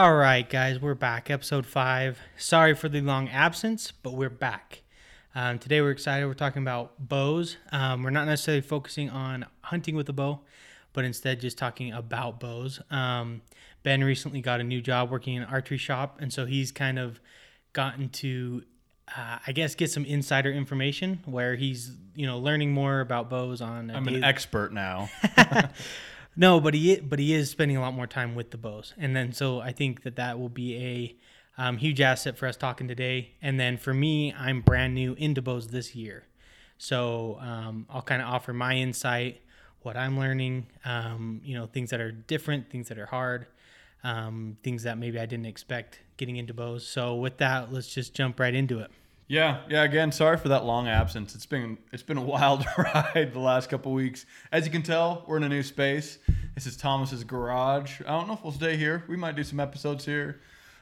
All right, guys, we're back. Episode five. Sorry for the long absence, but we're back. Um, today we're excited. We're talking about bows. Um, we're not necessarily focusing on hunting with a bow, but instead just talking about bows. Um, ben recently got a new job working in an archery shop, and so he's kind of gotten to, uh, I guess, get some insider information where he's you know learning more about bows on. a I'm an expert now. no, but he but he is spending a lot more time with the bows, and then so I think that that will be a um, huge asset for us talking today. And then for me, I'm brand new into bows this year, so um, I'll kind of offer my insight, what I'm learning, um, you know, things that are different, things that are hard, um, things that maybe I didn't expect getting into bows. So with that, let's just jump right into it. Yeah, yeah. Again, sorry for that long absence. It's been it's been a wild ride the last couple weeks. As you can tell, we're in a new space. This is Thomas's garage. I don't know if we'll stay here. We might do some episodes here.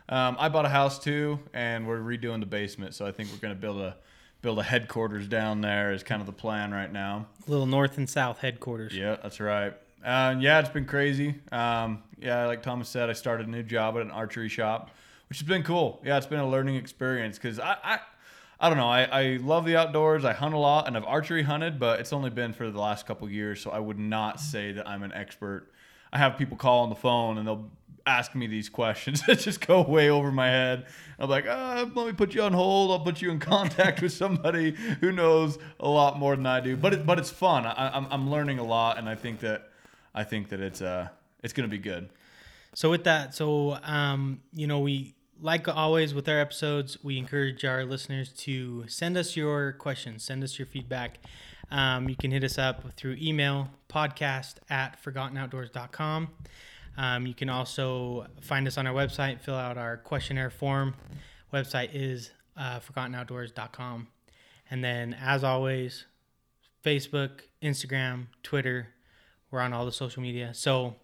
Um, I bought a house too, and we're redoing the basement. So I think we're gonna build a build a headquarters down there. Is kind of the plan right now. A little north and south headquarters. Yeah, that's right. Uh, yeah, it's been crazy. Um, yeah, like Thomas said, I started a new job at an archery shop, which has been cool. Yeah, it's been a learning experience because I, I, I don't know. I, I love the outdoors. I hunt a lot and I've archery hunted, but it's only been for the last couple years. So I would not say that I'm an expert. I have people call on the phone and they'll ask me these questions that just go way over my head. I'm like, uh, let me put you on hold. I'll put you in contact with somebody who knows a lot more than I do. But it, but it's fun. I, I'm, I'm learning a lot, and I think that I think that it's uh it's gonna be good. So with that, so um, you know, we like always with our episodes, we encourage our listeners to send us your questions, send us your feedback. Um, you can hit us up through email podcast at forgottenoutdoors.com. Um, you can also find us on our website, fill out our questionnaire form. Website is uh, forgottenoutdoors.com. And then, as always, Facebook, Instagram, Twitter, we're on all the social media. So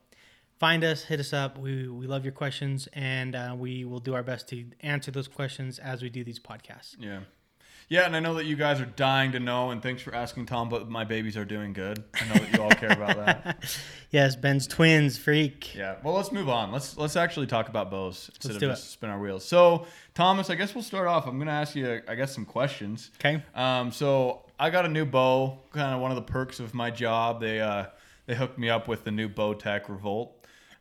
find us, hit us up. We, we love your questions, and uh, we will do our best to answer those questions as we do these podcasts. Yeah. Yeah, and I know that you guys are dying to know, and thanks for asking, Tom. But my babies are doing good. I know that you all care about that. yes, Ben's twins, freak. Yeah. Well, let's move on. Let's let's actually talk about bows instead Let's of just it. spin our wheels. So, Thomas, I guess we'll start off. I'm going to ask you, I guess, some questions. Okay. Um, so I got a new bow. Kind of one of the perks of my job. They uh, they hooked me up with the new Bowtech Revolt,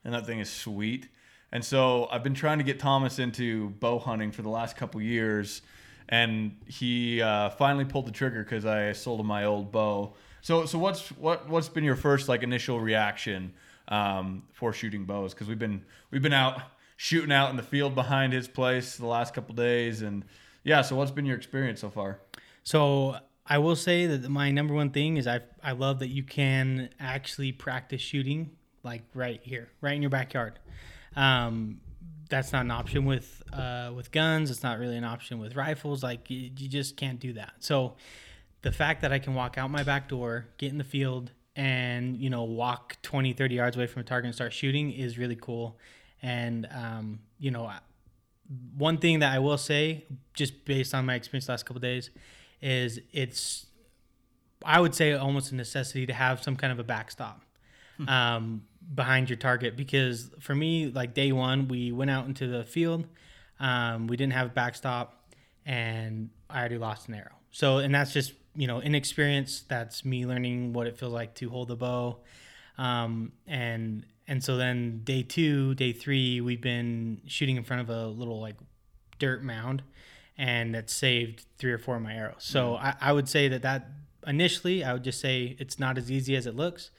and that thing is sweet. And so I've been trying to get Thomas into bow hunting for the last couple years, and he uh, finally pulled the trigger because I sold him my old bow. So so what's what what's been your first like initial reaction um, for shooting bows? Because we've been we've been out shooting out in the field behind his place the last couple days, and yeah. So what's been your experience so far? So I will say that my number one thing is I I love that you can actually practice shooting like right here, right in your backyard. Um, that's not an option with uh, with guns. It's not really an option with rifles. Like you, you just can't do that. So the fact that I can walk out my back door, get in the field, and you know walk 20, 30 yards away from a target and start shooting is really cool. And um, you know, one thing that I will say, just based on my experience last couple days, is it's I would say almost a necessity to have some kind of a backstop um, behind your target because for me, like day one, we went out into the field, um, we didn't have a backstop, and I already lost an arrow. So, and that's just you know inexperience. That's me learning what it feels like to hold a bow, um, and and so then day two, day three, we've been shooting in front of a little like dirt mound, and that saved three or four of my arrows. So I, I would say that that initially, I would just say it's not as easy as it looks.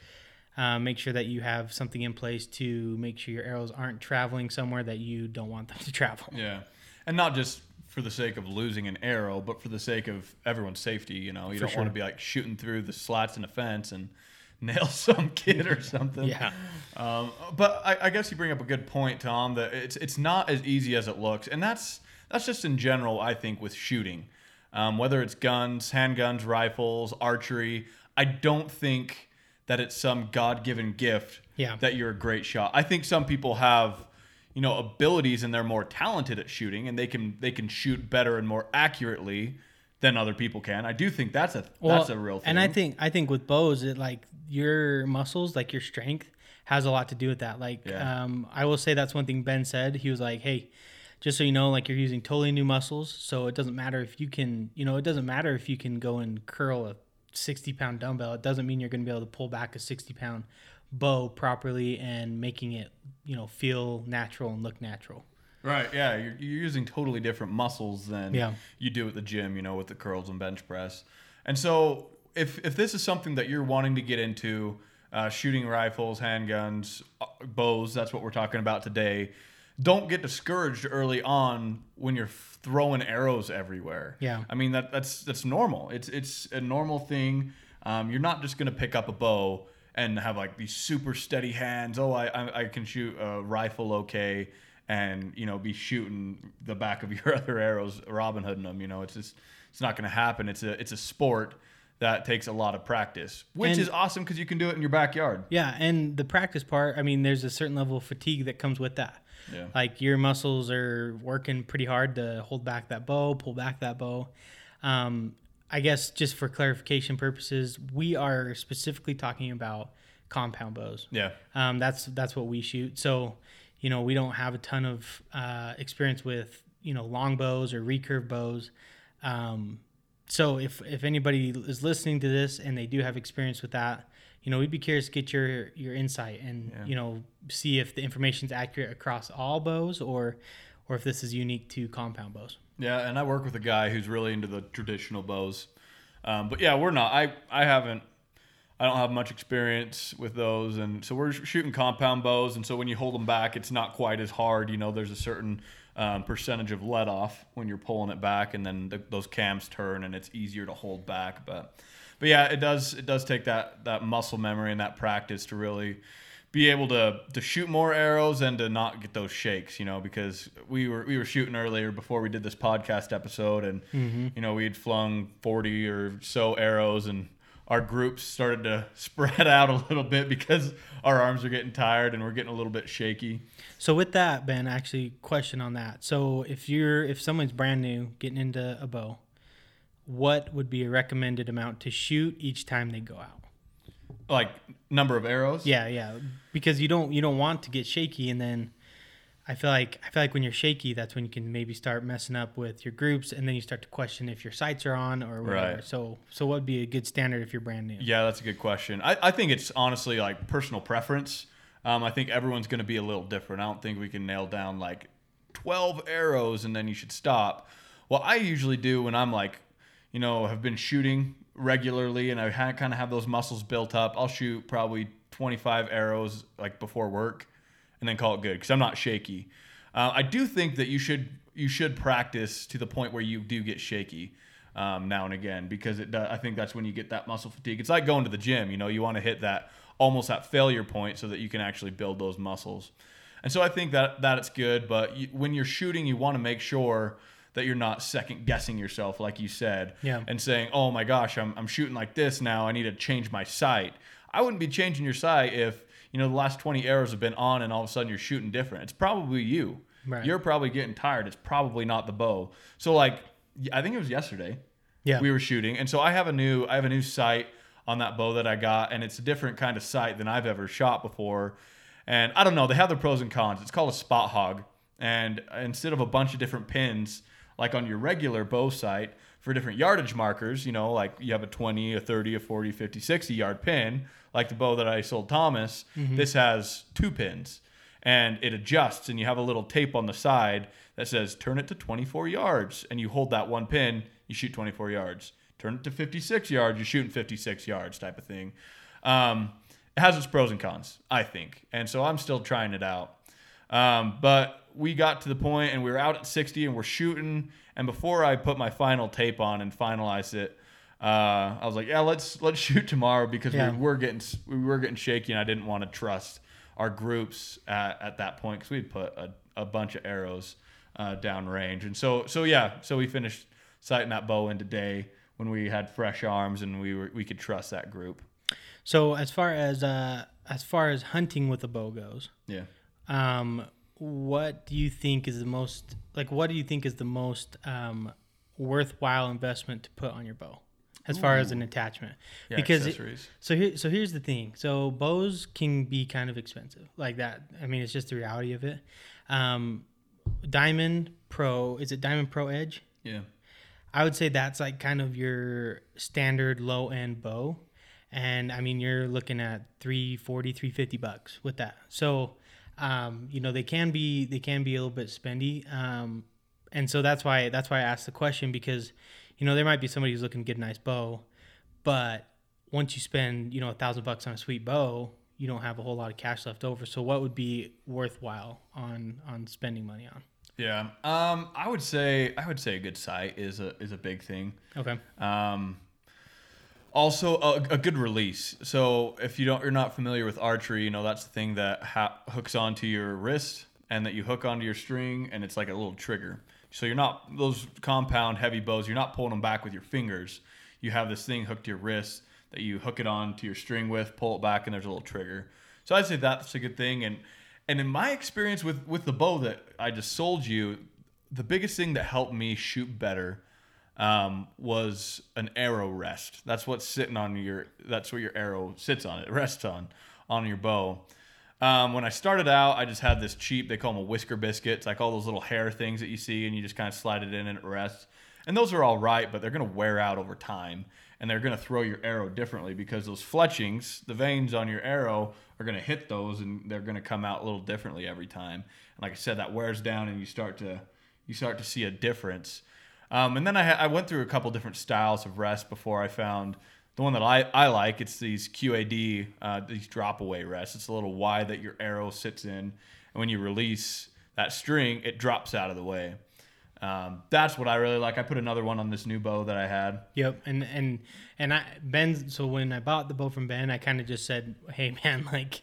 Uh, make sure that you have something in place to make sure your arrows aren't traveling somewhere that you don't want them to travel. Yeah, and not just for the sake of losing an arrow, but for the sake of everyone's safety. You know, you For don't sure. want to be like shooting through the slats in a fence and nail some kid or something. Yeah. Um, but I, I guess you bring up a good point, Tom. That it's it's not as easy as it looks, and that's that's just in general. I think with shooting, um, whether it's guns, handguns, rifles, archery, I don't think that it's some God-given gift Yeah. that you're a great shot. I think some people have, you know, abilities and they're more talented at shooting and they can they can shoot better and more accurately than other people can. I do think that's a that's a real thing. And I think I think with bows, it like your muscles, like your strength, has a lot to do with that. Like, Yeah. um, I will say that's one thing Ben said. He was like, "Hey, just so you know, like you're using totally new muscles, so it doesn't matter if you can, you know, it doesn't matter if you can go and curl a 60 pound dumbbell. It doesn't mean you're going to be able to pull back a 60 pound bow properly and making it, you know, feel natural and look natural." Right. Yeah. You're, you're using totally different muscles than Yeah. you do at the gym, you know, with the curls and bench press. And so, if, if this is something that you're wanting to get into, uh, shooting rifles, handguns, uh, bows, that's what we're talking about today. Don't get discouraged early on when you're throwing arrows everywhere. Yeah. I mean that that's that's normal. It's it's a normal thing. Um, you're not just gonna pick up a bow and have like these super steady hands. Oh, I I, I can shoot a rifle okay, and you know be shooting the back of your other arrows, Robin Hooding them. You know, it's just it's not gonna happen. It's a it's a sport that takes a lot of practice, which And- is awesome because you can do it in your backyard. Yeah, and the practice part, I mean, there's a certain level of fatigue that comes with that. Yeah. Like your muscles are working pretty hard to hold back that bow, pull back that bow. Um, I guess just for clarification purposes, we are specifically talking about compound bows. Yeah. Um, that's that's what we shoot. So, you know, we don't have a ton of uh, experience with you know long bows or recurve bows. Um, so if if anybody is listening to this and they do have experience with that, you know, we'd be curious to get your your insight and Yeah. you know see if the information's accurate across all bows or or if this is unique to compound bows. Yeah, and I work with a guy who's really into the traditional bows. Um, but yeah, we're not. I I haven't. I don't have much experience with those, and so we're shooting compound bows. And so when you hold them back, it's not quite as hard. You know, there's a certain um, percentage of let off when you're pulling it back, and then the, those cams turn, and it's easier to hold back. But but yeah, it does it does take that that muscle memory and that practice to really be able to to shoot more arrows and to not get those shakes, you know, because we were we were shooting earlier before we did this podcast episode, and mm-hmm. you know we had flung forty or so arrows, and our groups started to spread out a little bit because our arms are getting tired and we're getting a little bit shaky. So with that, Ben, actually, question on that. So if you're if someone's brand new getting into a bow, what would be a recommended amount to shoot each time they go out? Like number of arrows. Yeah, yeah, because you don't you don't want to get shaky, and then I feel like I feel like when you're shaky, that's when you can maybe start messing up with your groups, and then you start to question if your sights are on or whatever. Right. So so what would be a good standard if you're brand new? Yeah, that's a good question. I, I think it's honestly like personal preference. Um, I think everyone's going to be a little different. I don't think we can nail down like 12 arrows and then you should stop. What I usually do when I'm like, you know, have been shooting regularly and I ha- kind of have those muscles built up, I'll shoot probably 25 arrows like before work and then call it good because I'm not shaky. Uh, I do think that you should you should practice to the point where you do get shaky um, now and again because it. do- I think that's when you get that muscle fatigue. It's like going to the gym. You know, you want to hit that almost that failure point so that you can actually build those muscles. And so I think that that it's good. But you, when you're shooting, you want to make sure that you're not second guessing yourself, like you said, Yeah. and saying, "Oh my gosh, I'm I'm shooting like this now. I need to change my sight." I wouldn't be changing your sight if you know the last 20 arrows have been on and all of a sudden you're shooting different. It's probably you. Right. You're probably getting tired. It's probably not the bow. So like I think it was yesterday Yeah. we were shooting and so i have a new i have a new sight on that bow that i got and it's a different kind of sight than i've ever shot before and i don't know they have their pros and cons it's called a Spot Hogg and instead of a bunch of different pins like on your regular bow sight for different yardage markers you know like you have a 20 a 30 a 40 50 60 yard pin like the bow that i sold thomas this has two pins. And it adjusts and you have a little tape on the side that says turn it to 24 yards. And you hold that one pin you shoot 24 yards. Turn it to 56 yards you're shooting 56 yards type of thing. Um, it has its pros and cons i think. And so i'm still trying it out um, but we got to the point and we were out at 60 and we're shooting. And before i put my final tape on and finalized it uh, I was like, yeah, let's let's shoot tomorrow because Yeah. we were getting we were getting shaky and I didn't want to trust our groups at, at that point because we'd put a, a bunch of arrows uh, down range. And so so yeah so we finished sighting that bow in today when we had fresh arms and we were we could trust that group. So as far as uh, as far as hunting with a bow goes, yeah um, what do you think is the most like? What do you think is the most um, worthwhile investment to put on your bow? as far as an attachment. Yeah, because it- so here, so here's the thing. So bows can be kind of expensive, like that. I mean, it's just the reality of it. Um, Diamond Pro is it Diamond Pro Edge? yeah. I would say that's like kind of your standard low end bow. And I mean, you're looking at 340, 350 bucks with that. So, um, you know, they can be, they can be a little bit spendy. Um, and so that's why, that's why I asked the question because, you know, there might be somebody who's looking to get a nice bow, but once you spend, you know, a thousand bucks on a sweet bow, you don't have a whole lot of cash left over. So what would be worthwhile on, on spending money on? Yeah. Um, I would say I would say a good sight is a is a big thing. Okay. Um, also, a, a good release. So if you don't, you're not familiar with archery, you know that's the thing that ha- hooks onto your wrist and that you hook onto your string, and it's like a little trigger. So you're not those compound heavy bows. You're not pulling them back with your fingers. You have this thing hooked to your wrist that you hook it on to your string with, pull it back, and there's a little trigger. So I'd say that's a good thing. And and in my experience with with the bow that I just sold you, the biggest thing that helped me shoot better um, was an arrow rest. That's what's sitting on your. That's where your arrow sits on. It rests on on your bow. Um, when I started out, I just had this cheap. They call them a whisker biscuit. It's like all those little hair things that you see, and you just kind of slide it in and it rests. And those are all right, but they're going to wear out over time, and they're going to throw your arrow differently because those fletchings, the vanes on your arrow, are going to hit those, and they're going to come out a little differently every time. And like I said, that wears down, and you start to you start to see a difference. Um, and then I, I went through a couple different styles of rest before I found the one that I, I like. It's these QAD, uh, these drop away rests. It's a little Y that your arrow sits in. And when you release that string, it drops out of the way. Um, that's what I really like. I put another one on this new bow that I had. Yep, and and and I Ben. So when I bought the bow from Ben, I kind of just said, "Hey man, like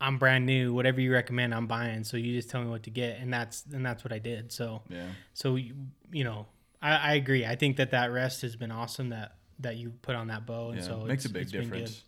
I'm brand new. Whatever you recommend, I'm buying. So you just tell me what to get." And that's and that's what I did. So Yeah. so you, you know, I, I agree. I think that that rest has been awesome. That that you put on that bow, and Yeah, so it makes a big it's been good. difference.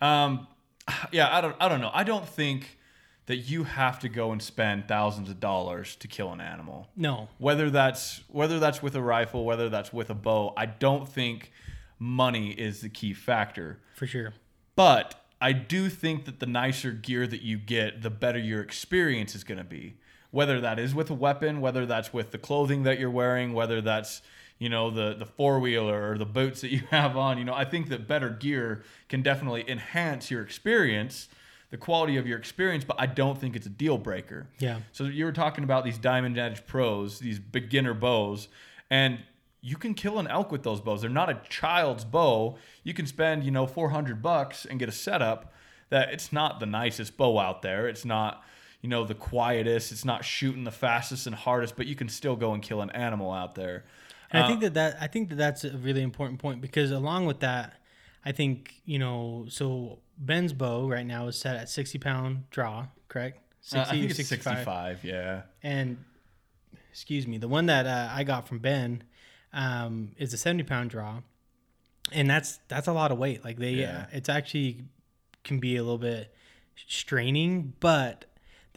Um, yeah, I don't, I don't know. I don't think that you have to go and spend thousands of dollars to kill an animal. No, whether that's whether that's with a rifle, whether that's with a bow, I don't think money is the key factor. for sure. But I do think that the nicer gear that you get, the better your experience is going to be. Whether that is with a weapon, whether that's with the clothing that you're wearing, whether that's you know the the four wheeler or the boots that you have on, you know, I think that better gear can definitely enhance your experience, the quality of your experience. But I don't think it's a deal breaker. Yeah. So you were talking about these Diamond Edge Pros, these beginner bows, and you can kill an elk with those bows. They're not a child's bow. You can spend, you know, 400 bucks and get a setup that it's not the nicest bow out there. It's not, you know, the quietest. It's not shooting the fastest and hardest, but you can still go and kill an animal out there. And Uh, I think that, that I think that that's a really important point because along with that, I think you know so Ben's bow right now is set at sixty pound draw, correct? Uh, I think it's 65. Yeah. And excuse me, the one that uh, I got from Ben um, is a seventy pound draw, and that's that's a lot of weight. Like they, Yeah. uh, it's actually can be a little bit straining, but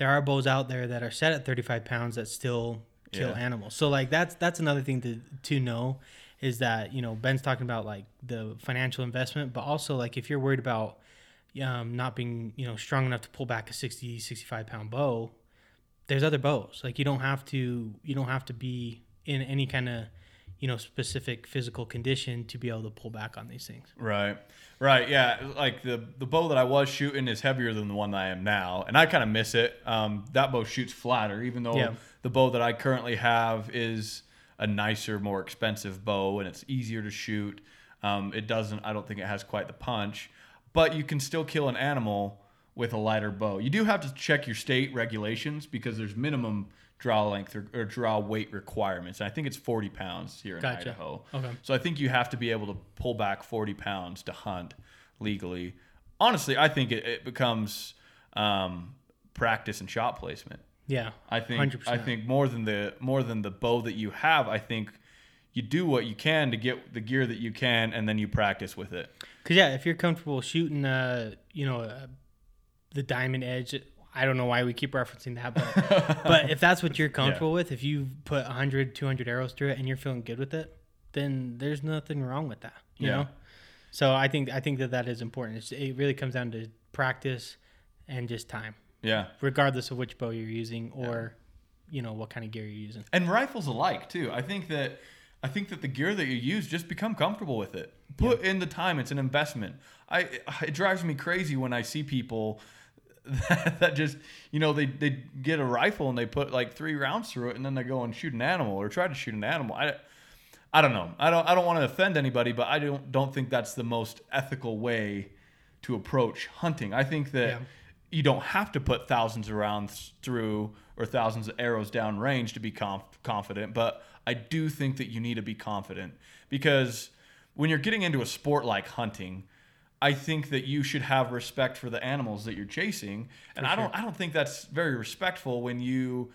there are bows out there that are set at thirty five pounds that still kill Yeah. animals. So like that's that's another thing to to know is that you know Ben's talking about like the financial investment, but also like if you're worried about um, not being you know strong enough to pull back a 60 65 pound bow there's other bows like you don't have to you don't have to be in any kind of you know specific physical condition to be able to pull back on these things Right. Right. Yeah. Like the the bow that I was shooting is heavier than the one that I am now, and I kind of miss it. Um, that bow shoots flatter, even though Yeah. the bow that I currently have is a nicer, more expensive bow, and it's easier to shoot. Um, it doesn't. I don't think it has quite the punch, but you can still kill an animal with a lighter bow. You do have to check your state regulations because there's minimum draw length or, or draw weight requirements. And I think it's 40 pounds here in Gotcha. Idaho. Okay. So I think you have to be able to pull back 40 pounds to hunt legally. Honestly, I think it, it becomes um, practice and shot placement. yeah I think 100%. I think more than the more than the bow that you have, I think you do what you can to get the gear that you can, and then you practice with it. because yeah if you're comfortable shooting uh you know uh, the diamond edge i don't know why we keep referencing that but but if that's what you're comfortable with if you put 100 200 arrows through it and you're feeling good with it then there's nothing wrong with that You Yeah. know, so I think I think that that is important. It's, it really comes down to practice and just time, Yeah. regardless of which bow you're using or you know what kind of gear you're using. and rifles alike too. I think that I think that the gear that you use just become comfortable with it. Put in the time; it's an investment. I it drives me crazy when I see people that, that just you know they they get a rifle and they put like three rounds through it and then they go and shoot an animal or try to shoot an animal. I I don't know. I don't I don't want to offend anybody, but I don't don't think that's the most ethical way to approach hunting. I think that Yeah. you don't have to put thousands of rounds through or thousands of arrows down range to be conf- confident, but I do think that you need to be confident because when you're getting into a sport like hunting, I think that you should have respect for the animals that you're chasing, and I don't I don't think that's very respectful when you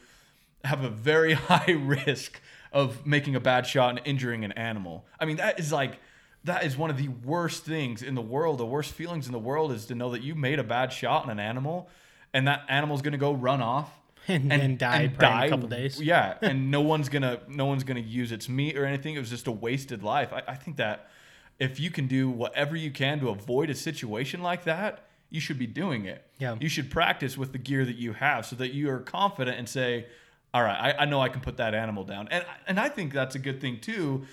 have a very high risk of making a bad shot and injuring an animal. I mean, that is like that is one of the worst things in the world. The worst feelings in the world is to know that you made a bad shot on an animal and that animal's going to go run off And, and, die probably in a couple days. Yeah, and no one's gonna no one's gonna use its meat or anything. It was just a wasted life. I, I think that if you can do whatever you can to avoid a situation like that, you should be doing it. Yeah. You should practice with the gear that you have so that you are confident and say, "All right, I, I know I can put that animal down." And and I think that's a good thing too.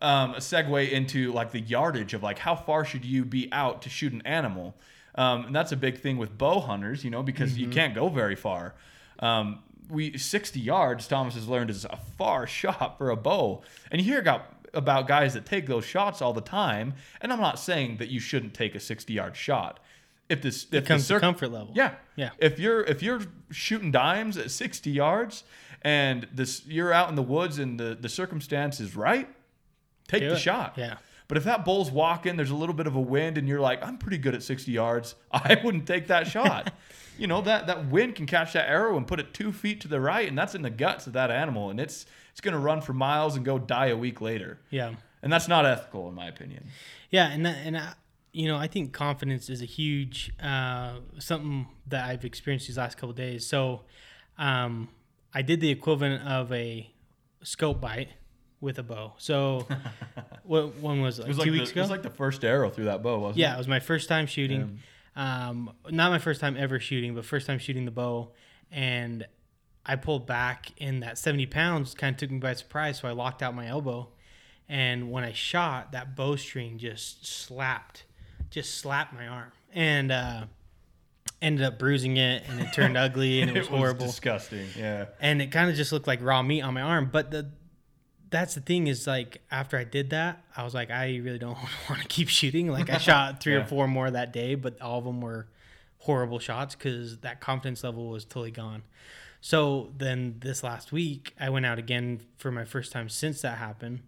Um, a segue into like the yardage of like how far should you be out to shoot an animal, um, and that's a big thing with bow hunters, you know, because you can't go very far. Um, we 60 yards, Thomas has learned is a far shot for a bow, and you hear about about guys that take those shots all the time. And I'm not saying that you shouldn't take a 60 yard shot. If this if the comes to circ- comfort level. yeah. Yeah. If you're if you're shooting dimes at 60 yards and this you're out in the woods and the the circumstance is right, take Do the it. shot. Yeah. But if that bull's walking, there's a little bit of a wind, and you're like, I'm pretty good at 60 yards. I wouldn't take that shot. you know that that wind can catch that arrow and put it two feet to the right, and that's in the guts of that animal, and it's it's gonna run for miles and go die a week later. Yeah. And that's not ethical, in my opinion. Yeah, and that, and I, you know, I think confidence is a huge uh, something that I've experienced these last couple days. So, um, I did the equivalent of a scope bite with a bow. So, what one was it, It like was two like weeks the, ago? It was like the first arrow through that bow, wasn't yeah, it? Yeah, it was my first time shooting. Um, not my first time ever shooting, but first time shooting the bow, and I pulled back, and that seventy pounds kind of took me by surprise. So I locked out my elbow, and when I shot, that bowstring just slapped, just slapped my arm, and uh, ended up bruising it, and it turned ugly, and it was horrible disgusting. Yeah. and it kind of just looked like raw meat on my arm. But the that's the thing is like after I did that, I was like, I really don't want to keep shooting. Like I shot three Yeah. or four more that day, but all of them were horrible shots because that confidence level was totally gone. So then this last week, I went out again for my first time since that happened.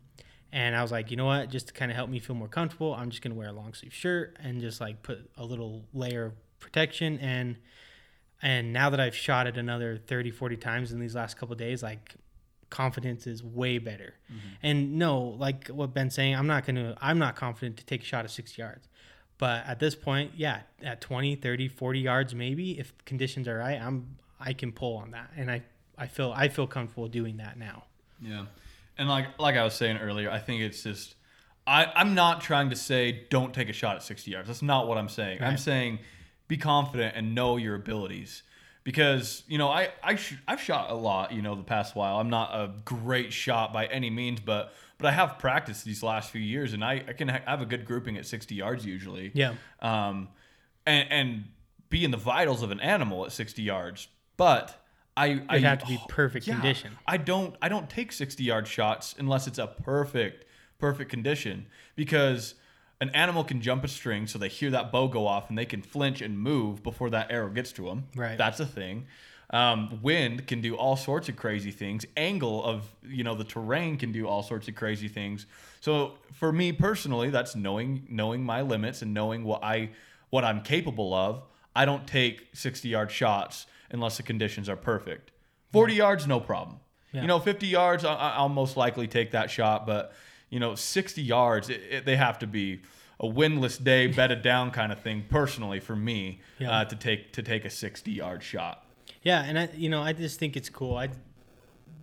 And I was like, you know what? Just to kind of help me feel more comfortable, I'm just going to wear a long sleeve shirt and just like put a little layer of protection. And and now that I've shot it another 30, 40 times in these last couple of days, like confidence is way better. Mm-hmm. And no, like what Ben's saying, I'm not going to, I'm not confident to take a shot at 60 yards. But at this point, yeah, at 20, 30, 40 yards, maybe if conditions are right, I'm, I can pull on that. And I, I feel, I feel comfortable doing that now. Yeah. And like like I was saying earlier, I think it's just I, I'm not trying to say don't take a shot at 60 yards. That's not what I'm saying. I'm saying be confident and know your abilities. Because, you know, I, I sh- I've shot a lot, you know, the past while. I'm not a great shot by any means, but but I have practiced these last few years and I, I can ha- have a good grouping at 60 yards usually Yeah. um, and, and be in the vitals of an animal at 60 yards. But I, I It'd have to be perfect yeah, condition. I don't I don't take 60 yard shots unless it's a perfect perfect condition because an animal can jump a string so they hear that bow go off and they can flinch and move before that arrow gets to them. Right. That's a thing. Um, wind can do all sorts of crazy things. Angle of you know the terrain can do all sorts of crazy things. So for me personally, that's knowing knowing my limits and knowing what I what I'm capable of. I don't take 60 yard shots unless the conditions are perfect. 40 yards, no problem. Yeah. You know, 50 yards, I- I- I'll most likely take that shot. But you know, 60 yards, it, it, they have to be a windless day, bedded down kind of thing. Personally, for me, Yeah. uh, to take to take a 60 yard shot. Yeah, and I, you know, I just think it's cool. I,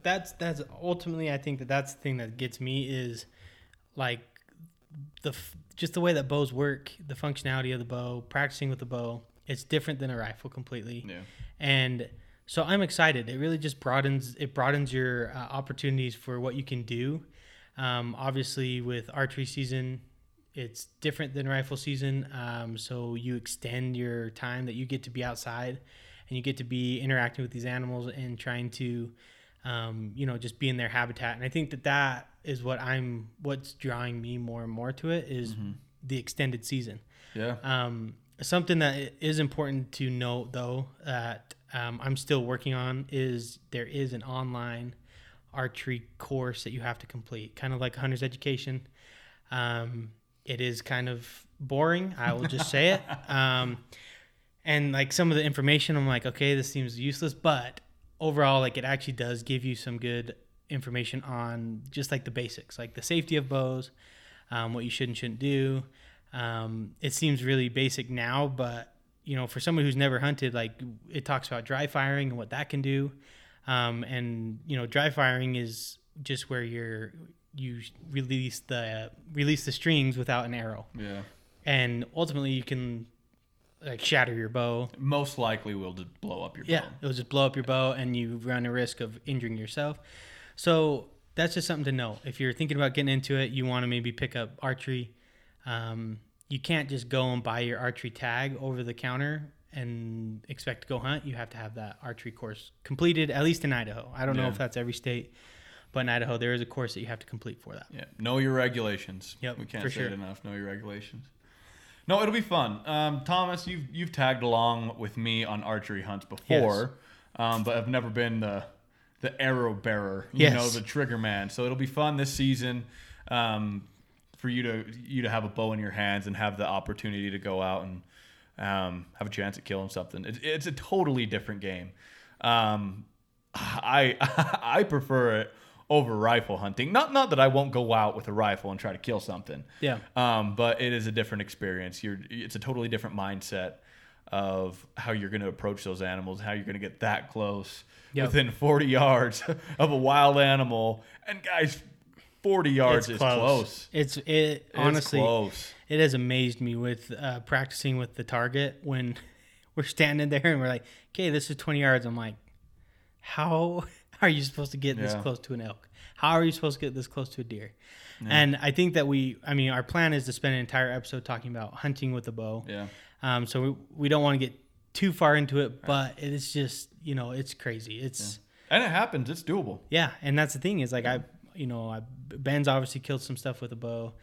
that's that's ultimately, I think that that's the thing that gets me is, like, the just the way that bows work, the functionality of the bow, practicing with the bow, it's different than a rifle completely. Yeah. And so I'm excited. It really just broadens it broadens your uh, opportunities for what you can do. Um, obviously, with archery season, it's different than rifle season. Um, so you extend your time that you get to be outside, and you get to be interacting with these animals and trying to, um, you know, just be in their habitat. And I think that that is what I'm what's drawing me more and more to it is the extended season. Yeah. Um, something that is important to note, though, that um, I'm still working on is there is an online archery course that you have to complete, kind of like hunter's education. Um, it is kind of boring. I will just say it. Um, and like some of the information, I'm like, okay, this seems useless, but overall, like it actually does give you some good information on just like the basics, like the safety of bows, um, what you should and shouldn't do. Um, it seems really basic now, but you know, for someone who's never hunted, like it talks about dry firing and what that can do. Um, and you know, dry firing is just where you're you release the release the strings without an arrow, Yeah. and ultimately you can like shatter your bow. Most likely will just blow up your Yeah, bow. it'll just blow up your bow, and you run a risk of injuring yourself. So that's just something to know. If you're thinking about getting into it, you want to maybe pick up archery. Um, you can't just go and buy your archery tag over the counter and expect to go hunt. You have to have that archery course completed, at least in Idaho. I don't know if that's every state, but in Idaho there is a course that you have to complete for that. Yeah. Know your regulations. Yep, We can't say sure. it enough. Know your regulations. No, it'll be fun. Um, Thomas, you've you've tagged along with me on archery hunts before, um, but have never been the the arrow bearer. You Yes. know, the trigger man. So it'll be fun this season. Um, for you to you to have a bow in your hands and have the opportunity to go out and um, have a chance at killing something. It's, it's a totally different game. Um, I I prefer it over rifle hunting. Not not that I won't go out with a rifle and try to kill something. Yeah. Um, but it is a different experience. You're it's a totally different mindset of how you're going to approach those animals, how you're going to get that close Yep. within 40 yards of a wild animal. And guys, 40 yards It's is close. close. It's it It's honestly close. it has amazed me with uh, practicing with the target when we're standing there and we're like, okay, this is 20 yards. I'm like, how are you supposed to get this close to an elk? How are you supposed to get this close to a deer? And I think that we, I mean, our plan is to spend an entire episode talking about hunting with a bow. Yeah. Um, so we, we don't want to get too far into it, but it is just, you know, it's crazy. It's, And it happens. It's doable. yeah, and that's the thing is like I, you know, I, Ben's obviously killed some stuff with a bow.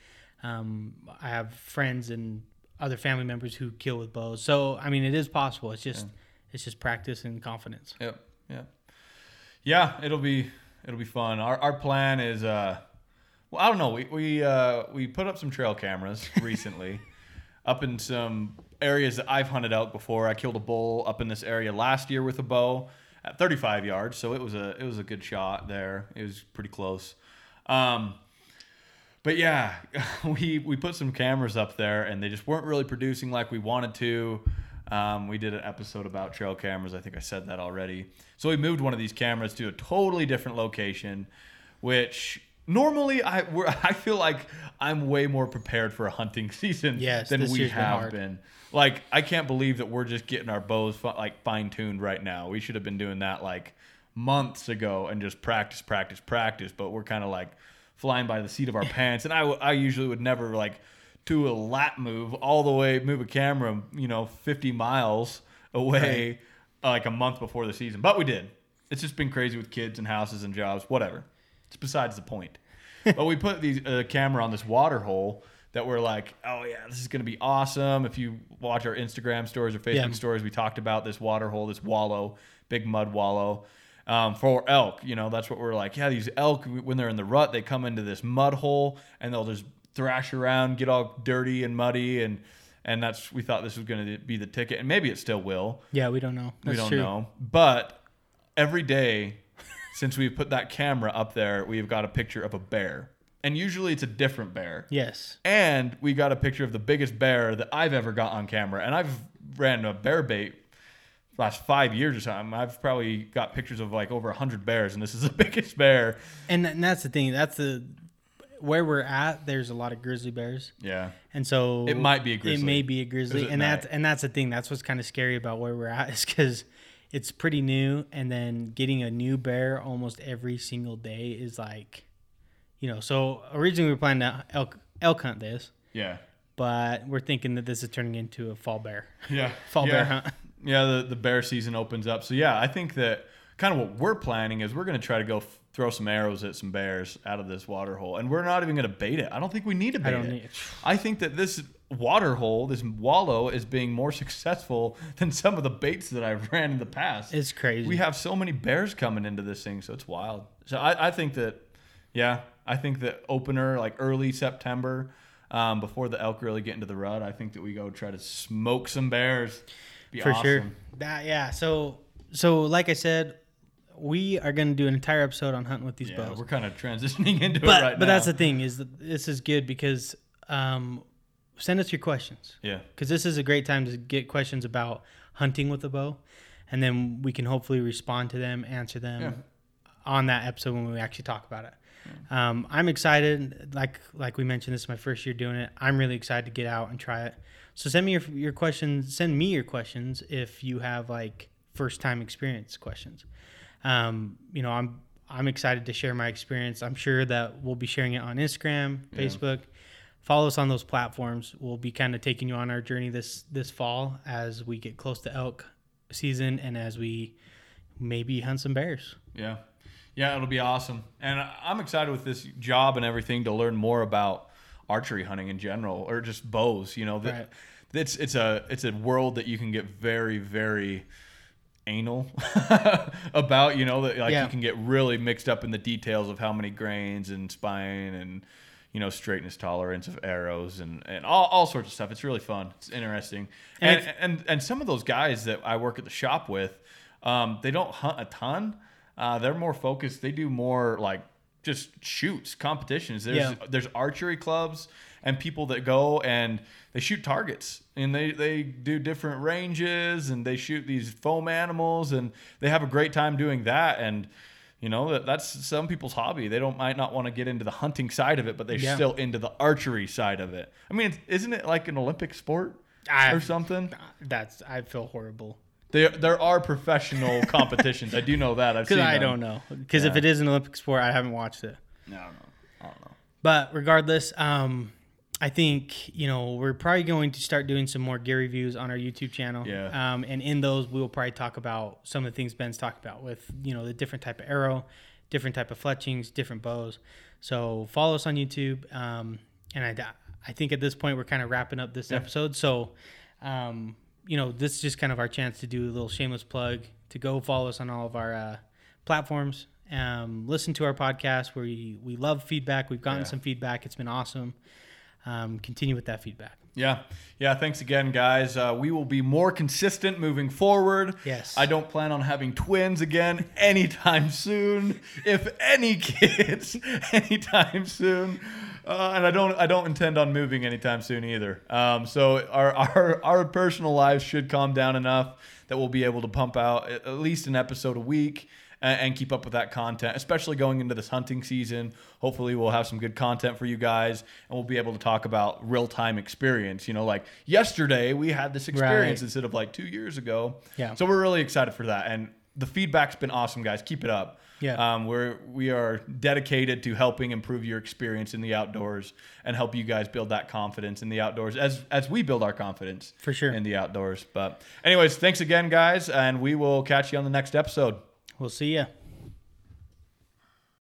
Um, I have friends and other family members who kill with bows. So I mean, it is possible. It's just it's just practice and confidence. Yep. Yep. Yeah, it'll be it'll be fun. Our our plan is uh well, I don't know. We we uh we put up some trail cameras recently up in some areas that I've hunted out before. I killed a bull up in this area last year with a bow at 35 yards, so it was a it was a good shot there. It was pretty close. Um but yeah, we we put some cameras up there, and they just weren't really producing like we wanted to. Um, we did an episode about trail cameras. I think I said that already. So we moved one of these cameras to a totally different location, which normally I we're, I feel like I'm way more prepared for a hunting season Yes, than we year's been have been. Like I can't believe that we're just getting our bows like fine tuned right now. We should have been doing that like months ago and just practice, practice, practice. But we're kind of like flying by the seat of our pants. And I, w- I usually would never like do a lap move all the way, move a camera, you know, 50 miles away uh, like a month before the season. But we did. It's just been crazy with kids and houses and jobs, whatever. It's besides the point. but we put the uh, camera on this water hole that we're like, oh yeah, this is gonna be awesome. If you watch our Instagram stories or Facebook Yeah. stories, we talked about this water hole, this wallow, big mud wallow. Um, for elk, you know, that's what we're like. Yeah, these elk, when they're in the rut, they come into this mud hole and they'll just thrash around, get all dirty and muddy, and and that's we thought this was going to be the ticket, and maybe it still will. Yeah, we don't know. That's we don't true. know, but every day since we've put that camera up there, we've got a picture of a bear, and usually it's a different bear. Yes. And we got a picture of the biggest bear that I've ever got on camera. And I've ran a bear bait last five years or something. I've probably got pictures of like over 100 bears, and this is the biggest bear. And, and that's the thing. That's the where we're at, there's a lot of grizzly bears, Yeah. and so It might be a grizzly. It may be a grizzly, and that's and that's the thing. That's what's kind of scary about where we're at is because it's pretty new, and then getting a new bear almost every single day is like, you know. So originally we were planning to elk elk hunt this, Yeah. but we're thinking that this is turning into a fall bear, Yeah. fall yeah. bear hunt. Yeah, the, the bear season opens up. So yeah, I think that kind of what we're planning is we're going to try to go f- throw some arrows at some bears out of this water hole, and we're not even going to bait it. I don't think we need to bait I don't it. need. I think that this water hole, this wallow, is being more successful than some of the baits that I've ran in the past. It's crazy. we have so many bears coming into this thing, so it's wild. So I, I think that, yeah, I think that opener like early September, um, before the elk really get into the rut, I think that we go try to smoke some bears. Be for sure. That yeah. So so like I said, we are going to do an entire episode on hunting with these Yeah, bows. we're kind of transitioning into but it right now. but now. that's the thing is that this is good because um, send us your questions yeah, because this is a great time to get questions about hunting with a bow, and then we can hopefully respond to them, answer them Yeah. on that episode when we actually talk about it. Um, I'm excited. Like like we mentioned, this is my first year doing it. I'm really excited to get out and try it. So send me your your questions. Send me your questions if you have like first time experience questions. Um, you know, I'm I'm excited to share my experience. I'm sure that we'll be sharing it on Instagram, Yeah. Facebook. Follow us on those platforms. We'll be kind of taking you on our journey this this fall as we get close to elk season and as we maybe hunt some bears. yeah, yeah. It'll be awesome, and I'm excited with this job and everything to learn more about archery hunting in general, or just bows. You know, that Right. it's it's a it's a world that you can get very very anal about you know that like Yeah. you can get really mixed up in the details of how many grains and spine and you know straightness tolerance of arrows and, and all, all sorts of stuff it's really fun it's interesting And and and, and, some of those guys that i work at the shop with um, they don't hunt a ton uh, they're more focused they do more like just shoots competitions. There's Yeah. there's archery clubs and people that go and they shoot targets. And they, they do different ranges and they shoot these foam animals and they have a great time doing that. And you know that that's some people's hobby. They don't might not want to get into the hunting side of it but they're Yeah. still into the archery side of it. I mean isn't it like an olympic sport I- or something? That's I feel horrible there, there are professional competitions i do know that i've seen I them. don't know because if it is an Olympic sport, I haven't watched it. no, I don't know i don't know But regardless, um, I think you know we're probably going to start doing some more gear reviews on our YouTube channel. Yeah. Um, and in those, we will probably talk about some of the things Ben's talked about with you know the different type of arrow, different type of fletchings, different bows. So follow us on YouTube. Um, and I, I think at this point we're kind of wrapping up this Yeah. episode. So, um, you know, this is just kind of our chance to do a little shameless plug to go follow us on all of our uh, platforms. Um, listen to our podcast. We we love feedback. We've gotten Yeah. some feedback. It's been awesome. Um, continue with that feedback. Yeah. Yeah. Thanks again, guys. Uh, we will be more consistent moving forward. Yes. I don't plan on having twins again anytime soon. If any kids anytime soon. Uh, and I don't, I don't intend on moving anytime soon either. Um, so our, our, our personal lives should calm down enough that we'll be able to pump out at least an episode a week and, and keep up with that content, especially going into this hunting season. Hopefully, we'll have some good content for you guys, and we'll be able to talk about real time experience. You know, like yesterday we had this experience Right. instead of like two years ago. Yeah. So we're really excited for that, and the feedback's been awesome, guys. Keep it up. Yeah. Um, we're we are dedicated to helping improve your experience in the outdoors and help you guys build that confidence in the outdoors as as we build our confidence For sure. in the outdoors. But anyways, thanks again, guys, and we will catch you on the next episode. We'll see ya.